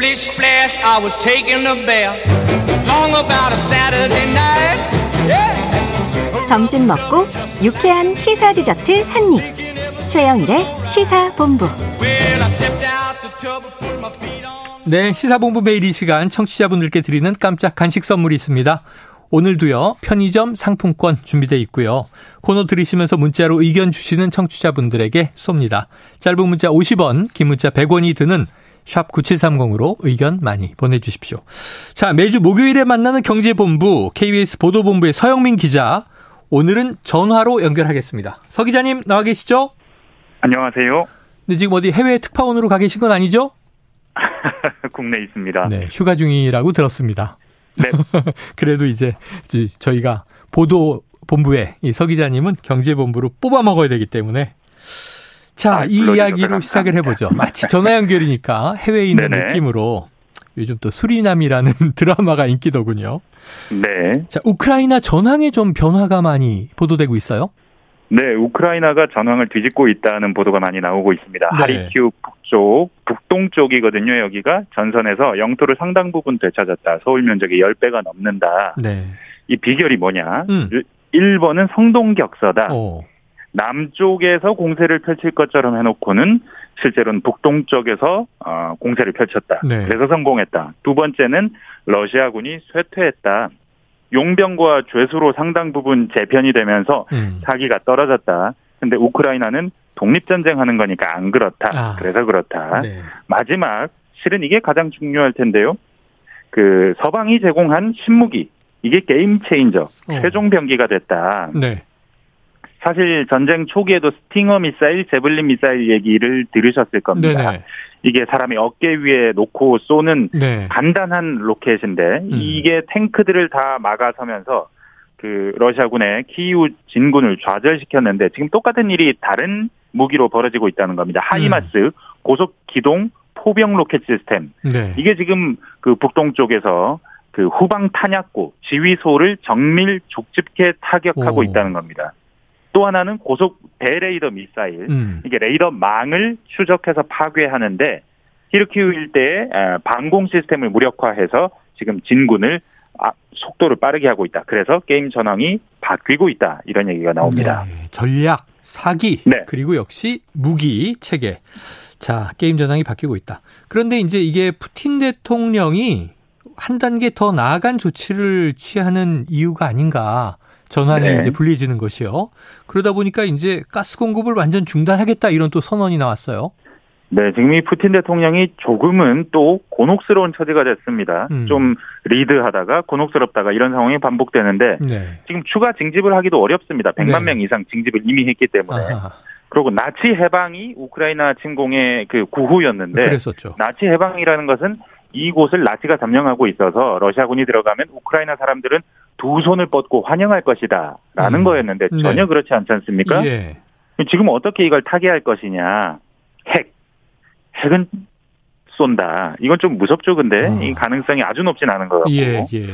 Splish splash, I was taking a bath. Long about a Saturday night. Yeah. 점심 먹고 유쾌한 시사 디저트 한 입. 최영일의 시사 본부. Well, I stepped out the tub and put my feet on. 네, 시사본부 매일 이 시간 청취자분들께 드리는 깜짝 간식 선물이 있습니다. 오늘도요, 편의점 상품권 준비되어 있고요. 코너 들으시면서 문자로 의견 주시는 청취자분들에게 쏩니다. 짧은 문자 50원, 긴 문자 100원이 드는 샵 9730으로 의견 많이 보내주십시오. 자, 매주 목요일에 만나는 경제본부, KBS 보도본부의 서영민 기자, 오늘은 전화로 연결하겠습니다. 서 기자님 나와 계시죠? 안녕하세요. 근데 지금 어디 해외 특파원으로 가 계신 건 아니죠? 국내에 있습니다. 네, 휴가 중이라고 들었습니다. 네. 그래도 이제 저희가 보도 본부에 이 서 기자님은 경제본부로 뽑아 먹어야 되기 때문에 자, 아, 이 이야기로 시작을 해보죠. 마치 전화 연결이니까 해외에 있는 네네. 느낌으로 요즘 또 수리남이라는 드라마가 인기더군요. 네. 자, 우크라이나 전황에 좀 변화가 많이 보도되고 있어요. 네, 우크라이나가 전황을 뒤집고 있다는 보도가 많이 나오고 있습니다. 네. 하리키우 북쪽, 북동쪽이거든요, 여기가. 전선에서 영토를 상당 부분 되찾았다. 서울 면적의 10배가 넘는다. 네. 이 비결이 뭐냐? 음. 1번은 성동격서다. 어. 남쪽에서 공세를 펼칠 것처럼 해놓고는 실제로는 북동쪽에서 어, 공세를 펼쳤다. 네. 그래서 성공했다. 두 번째는 러시아군이 쇠퇴했다. 용병과 죄수로 상당 부분 재편이 되면서 음. 사기가 떨어졌다. 근데 우크라이나는 독립전쟁하는 거니까 안 그렇다. 아. 그래서 그렇다. 네. 마지막 실은 이게 가장 중요할 텐데요. 그 서방이 제공한 신무기 이게 game changer 어. 최종 병기가 됐다. 네. 사실 전쟁 초기에도 스팅어 미사일, 재블린 미사일 얘기를 들으셨을 겁니다. 네네. 이게 사람이 어깨 위에 놓고 쏘는 네. 간단한 로켓인데 음. 이게 탱크들을 다 막아서면서 그 러시아군의 키이우 진군을 좌절시켰는데 지금 똑같은 일이 다른 무기로 벌어지고 있다는 겁니다. 하이마스 고속 기동 포병 로켓 시스템. 네. 이게 지금 그 북동쪽에서 그 후방 탄약고 지휘소를 정밀 족집게 타격하고 오. 있다는 겁니다. 또 하나는 고속 대레이더 미사일. 음. 이게 레이더 망을 추적해서 파괴하는데 하르키우 일대의 에, 방공 시스템을 무력화해서 지금 진군을 아, 속도를 빠르게 하고 있다. 그래서 게임 전황이 바뀌고 있다. 이런 얘기가 나옵니다. 네, 전략, 사기, 네. 그리고 역시 무기 체계. 자, 게임 전황이 바뀌고 있다. 그런데 이제 이게 푸틴 대통령이 한 단계 더 나아간 조치를 취하는 이유가 아닌가. 전환이 네. 이제 불리해지는 것이요. 그러다 보니까 이제 가스 공급을 완전 중단하겠다 이런 또 선언이 나왔어요. 네, 지금 이 푸틴 대통령이 조금은 또 곤혹스러운 처지가 됐습니다. 음. 좀 리드하다가 곤혹스럽다가 이런 상황이 반복되는데 네. 지금 추가 징집을 하기도 어렵습니다. 100만 네. 명 이상 징집을 이미 했기 때문에. 아하, 그리고 나치 해방이 우크라이나 침공의 그 구호였는데 그랬었죠. 나치 해방이라는 것은 이곳을 나치가 점령하고 있어서 러시아군이 들어가면 우크라이나 사람들은 두 손을 뻗고 환영할 것이다 라는 음. 거였는데 전혀 네. 그렇지 않지 않습니까? 예. 지금 어떻게 이걸 타개할 것이냐? 핵, 핵은 쏜다. 이건 좀 무섭죠, 근데 어. 이 가능성이 아주 높진 않은 것 같고 예, 예.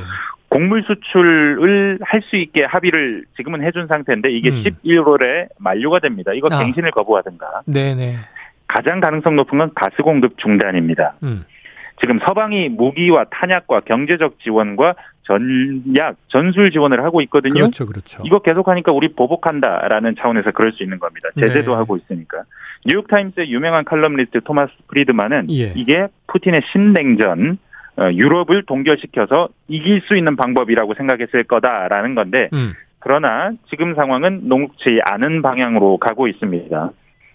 곡물 수출을 할 수 있게 합의를 지금은 해준 상태인데 이게 음. 11월에 만료가 됩니다. 이거 아. 갱신을 거부하든가 네네. 가장 가능성 높은 건 가스 공급 중단입니다. 음. 지금 서방이 무기와 탄약과 경제적 지원과 전약 전술 지원을 하고 있거든요. 그렇죠, 그렇죠. 이거 계속하니까 우리 보복한다라는 차원에서 그럴 수 있는 겁니다. 제재도 네. 하고 있으니까. 뉴욕타임스의 유명한 칼럼니스트 토마스 프리드만은 예. 이게 푸틴의 신냉전 어, 유럽을 동결시켜서 이길 수 있는 방법이라고 생각했을 거다라는 건데 음. 그러나 지금 상황은 녹지 않은 방향으로 가고 있습니다.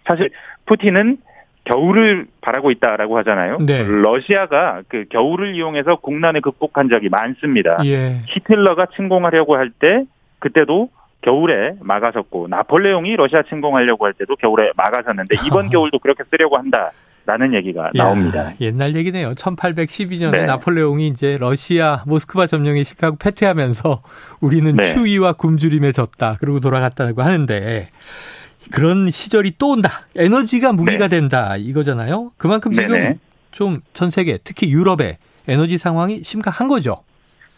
사실 푸틴은 겨울을 바라고 있다라고 하잖아요. 네. 러시아가 그 겨울을 이용해서 국난을 극복한 적이 많습니다. 예. 히틀러가 침공하려고 할 때 그때도 겨울에 막아섰고 나폴레옹이 러시아 침공하려고 할 때도 겨울에 막아섰는데 이번 겨울도 그렇게 쓰려고 한다 라는 얘기가 야, 나옵니다. 옛날 얘기네요. 1812년에 네. 나폴레옹이 이제 러시아 모스크바 점령에 실패하고 패퇴하면서 우리는 네. 추위와 굶주림에 졌다. 그러고 돌아갔다고 하는데 그런 시절이 또 온다. 에너지가 무기가 된다. 이거잖아요. 그만큼 지금 네. 네네. 좀전 세계 특히 유럽의 에너지 상황이 심각한 거죠.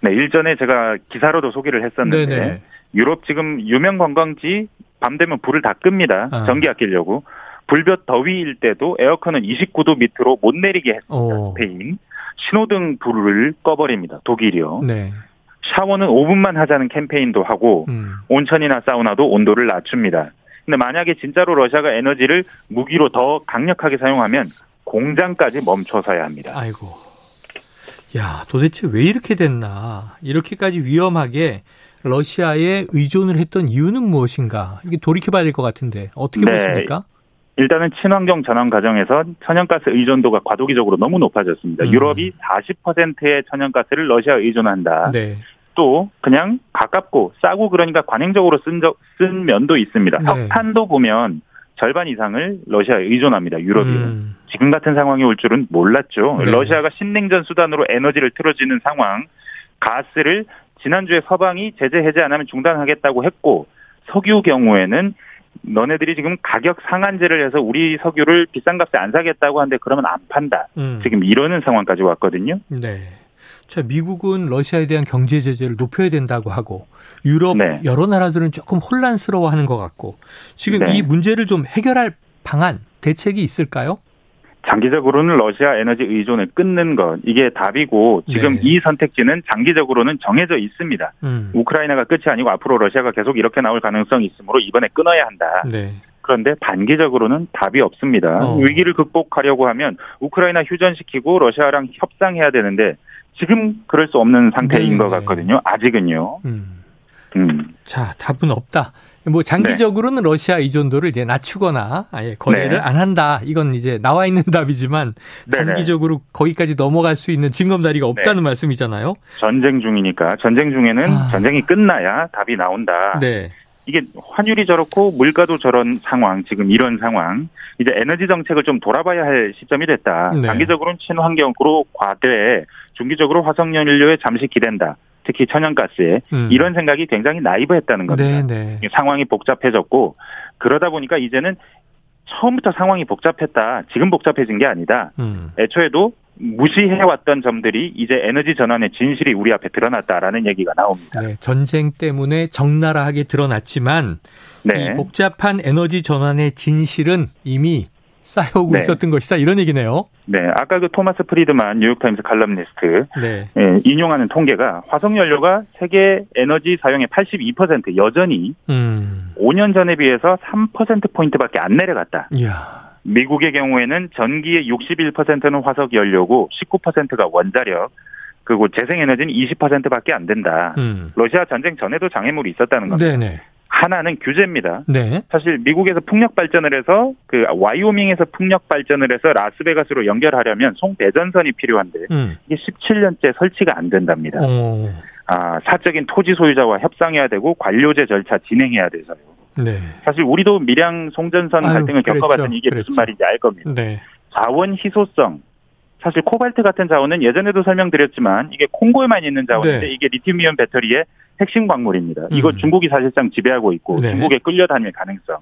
네, 일전에 제가 기사로도 소개를 했었는데 네네. 유럽 지금 유명 관광지 밤 되면 불을 다 끕니다. 아. 전기 아끼려고. 불볕 더위일 때도 에어컨은 29도 밑으로 못 내리게 했습니다. 어. 스페인. 신호등 불을 꺼버립니다. 독일이요. 네. 샤워는 5분만 하자는 캠페인도 하고 음. 온천이나 사우나도 온도를 낮춥니다. 근데 만약에 진짜로 러시아가 에너지를 무기로 더 강력하게 사용하면 공장까지 멈춰서야 합니다. 아이고. 야, 도대체 왜 이렇게 됐나? 이렇게까지 위험하게 러시아에 의존을 했던 이유는 무엇인가? 이게 돌이켜봐야 될 것 같은데 어떻게 네. 보십니까? 일단은 친환경 전환 과정에서 천연가스 의존도가 과도기적으로 너무 높아졌습니다. 음. 유럽이 40%의 천연가스를 러시아에 의존한다. 네. 또 그냥 가깝고 싸고 그러니까 관행적으로 쓴, 적, 쓴 면도 있습니다. 네. 석탄도 보면 절반 이상을 러시아에 의존합니다. 유럽이. 음. 지금 같은 상황이 올 줄은 몰랐죠. 네. 러시아가 신냉전 수단으로 에너지를 틀어지는 상황, 가스를 지난주에 서방이 제재 해제 안 하면 중단하겠다고 했고 석유 경우에는 너네들이 지금 가격 상한제를 해서 우리 석유를 비싼 값에 안 사겠다고 하는데 그러면 안 판다. 음. 지금 이러는 상황까지 왔거든요. 네. 자, 미국은 러시아에 대한 경제 제재를 높여야 된다고 하고 유럽 네. 여러 나라들은 조금 혼란스러워하는 것 같고 지금 네. 이 문제를 좀 해결할 방안 대책이 있을까요? 장기적으로는 러시아 에너지 의존을 끊는 것 이게 답이고 지금 네. 이 선택지는 장기적으로는 정해져 있습니다. 음. 우크라이나가 끝이 아니고 앞으로 러시아가 계속 이렇게 나올 가능성이 있으므로 이번에 끊어야 한다. 네. 그런데 단기적으로는 답이 없습니다. 어. 위기를 극복하려고 하면 우크라이나 휴전시키고 러시아랑 협상해야 되는데 지금 그럴 수 없는 상태인 네, 것 네. 같거든요. 아직은요. 음. 음. 자, 답은 없다. 뭐 장기적으로는 러시아 의존도를 이제 낮추거나 아예 거래를 네. 안 한다. 이건 이제 나와 있는 답이지만. 단기적으로 거기까지 넘어갈 수 있는 징검다리가 없다는 말씀이잖아요. 전쟁 중이니까 전쟁 중에는 아. 전쟁이 끝나야 답이 나온다. 네. 이게 환율이 저렇고 물가도 저런 상황, 지금 이런 상황. 이제 에너지 정책을 좀 돌아봐야 할 시점이 됐다. 네. 단기적으로는 친환경으로 과대, 중기적으로 화석연료에 잠시 기댄다. 특히 천연가스에 음. 이런 생각이 굉장히 나이브했다는 겁니다. 네, 네. 상황이 복잡해졌고 그러다 보니까 이제는 처음부터 상황이 복잡했다. 지금 복잡해진 게 아니다. 음. 애초에도 무시해왔던 점들이 이제 에너지 전환의 진실이 우리 앞에 드러났다라는 얘기가 나옵니다. 네, 전쟁 때문에 적나라하게 드러났지만 네. 이 복잡한 에너지 전환의 진실은 이미 쌓여오고 네. 있었던 것이다. 이런 얘기네요. 네. 아까 그 토마스 프리드만 뉴욕타임스 칼럼니스트 네. 예, 인용하는 통계가 화석 연료가 세계 에너지 사용의 82% 여전히 음. 5년 전에 비해서 3%포인트밖에 안 내려갔다. 이야. 미국의 경우에는 전기의 61%는 화석 연료고 19%가 원자력, 그리고 재생에너지는 20%밖에 안 된다. 음. 러시아 전쟁 전에도 장애물이 있었다는 겁니다. 네, 네. 하나는 규제입니다. 네. 사실 미국에서 풍력 발전을 해서 그 와이오밍에서 풍력 발전을 해서 라스베가스로 연결하려면 송배전선이 필요한데 음. 이게 17년째 설치가 안 된답니다. 어. 아, 사적인 토지 소유자와 협상해야 되고 관료제 절차 진행해야 돼서요. 네. 사실 우리도 밀양 송전선 아유, 갈등을 그랬죠. 겪어봤더니 이게 그랬죠. 무슨 말인지 알 겁니다. 네. 자원 희소성. 사실 코발트 같은 자원은 예전에도 설명드렸지만 이게 콩고에만 있는 자원인데 네. 이게 리튬이온 배터리의 핵심 광물입니다. 이거 음. 중국이 사실상 지배하고 있고 네. 중국에 끌려다닐 가능성.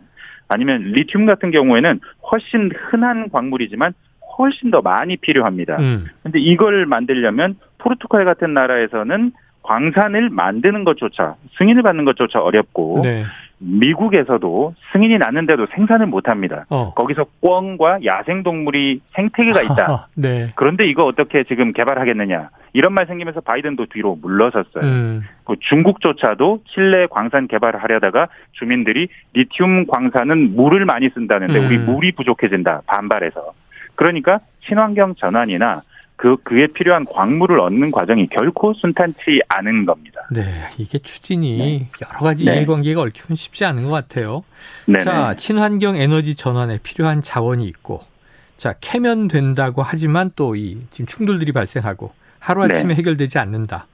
아니면 리튬 같은 경우에는 훨씬 흔한 광물이지만 훨씬 더 많이 필요합니다. 음. 근데 이걸 만들려면 포르투갈 같은 나라에서는 광산을 만드는 것조차 승인을 받는 것조차 어렵고 네. 미국에서도 승인이 났는데도 생산을 못합니다. 어. 거기서 꿩과 야생동물이 생태계가 있다. 네. 그런데 이거 어떻게 지금 개발하겠느냐. 이런 말 생기면서 바이든도 뒤로 물러섰어요. 음. 그 중국조차도 칠레 광산 개발을 하려다가 주민들이 리튬 광산은 물을 많이 쓴다는데 음. 우리 물이 부족해진다. 반발해서. 그러니까 친환경 전환이나 그 그에 필요한 광물을 얻는 과정이 결코 순탄치 않은 겁니다. 네. 이게 추진이 여러 가지 네. 이해관계가 얽히면 쉽지 않은 것 같아요. 네. 자, 친환경 에너지 전환에 필요한 자원이 있고, 자, 캐면 된다고 하지만 또 이 지금 충돌들이 발생하고 하루 아침에 네. 해결되지 않는다.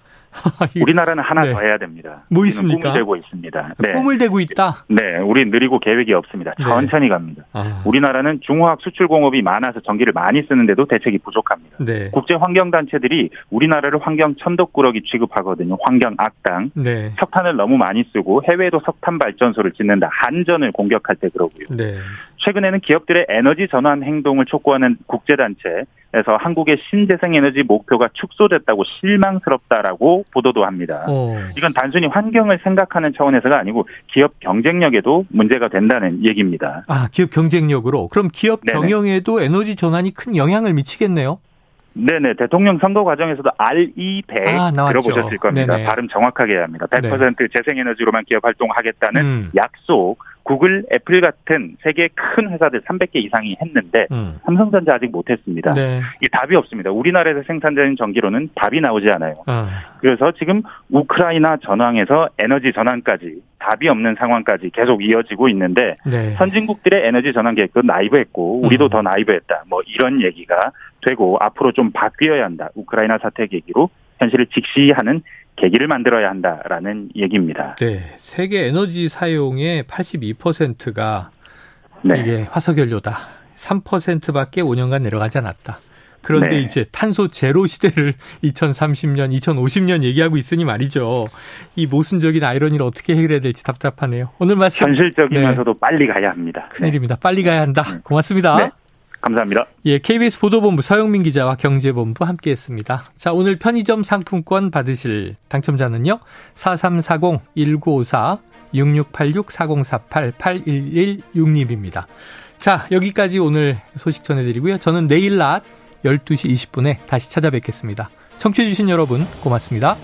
이 우리나라는 하나 네. 더 해야 됩니다. 뭐 있습니까? 꿈을 대고 있습니다. 네. 꿈을 대고 있다. 네, 우리 느리고 계획이 없습니다. 네. 천천히 갑니다. 아, 우리나라는 중화학 수출 공업이 많아서 전기를 많이 쓰는데도 대책이 부족합니다. 네. 국제 환경 단체들이 우리나라를 환경 천덕꾸러기 취급하거든요. 환경 악당. 네. 석탄을 너무 많이 쓰고 해외에도 석탄 발전소를 짓는다. 한전을 공격할 때 그러고요. 네. 최근에는 기업들의 에너지 전환 행동을 촉구하는 국제 단체 에서 한국의 신재생에너지 목표가 축소됐다고 실망스럽다라고 보도도 합니다. 어. 이건 단순히 환경을 생각하는 차원에서가 아니고 기업 경쟁력에도 문제가 된다는 얘기입니다. 아, 기업 경쟁력으로. 그럼 기업 네네. 경영에도 에너지 전환이 큰 영향을 미치겠네요. 네네 대통령 선거 과정에서도 RE100 아. 들어보셨을 겁니다. 네네. 발음 정확하게 해야 합니다. 100% 재생에너지로만 기업 활동하겠다는 음. 약속 구글, 애플 같은 세계 큰 회사들 300개 이상이 했는데 음. 삼성전자 아직 못했습니다. 네. 이 답이 없습니다. 우리나라에서 생산되는 전기로는 답이 나오지 않아요. 아, 그래서 지금 우크라이나 전황에서 에너지 전환까지 답이 없는 상황까지 계속 이어지고 있는데 네. 선진국들의 에너지 전환 계획도 나이브했고 우리도 음. 더 나이브했다. 뭐 이런 얘기가 되고 앞으로 좀 바뀌어야 한다. 우크라이나 사태 계기로 현실을 직시하는 계기를 만들어야 한다라는 얘기입니다. 네. 세계 에너지 사용의 82%가 네. 이게 화석연료다. 3%밖에 5년간 내려가지 않았다. 그런데 네. 이제 탄소 제로 시대를 2030년, 2050년 얘기하고 있으니 말이죠. 이 모순적인 아이러니를 어떻게 해결해야 될지 답답하네요. 오늘 말씀 현실적이면서도 빨리 가야 합니다. 네. 큰일입니다. 빨리 가야 한다. 고맙습니다. 네. 감사합니다. 예, KBS 보도본부 서영민 기자와 경제본부 함께했습니다. 자, 오늘 편의점 상품권 받으실 당첨자는요. 4340-1954-6686-4048-8116님입니다. 자, 여기까지 오늘 소식 전해드리고요. 저는 내일 낮 12시 20분에 다시 찾아뵙겠습니다. 청취해주신 여러분 고맙습니다.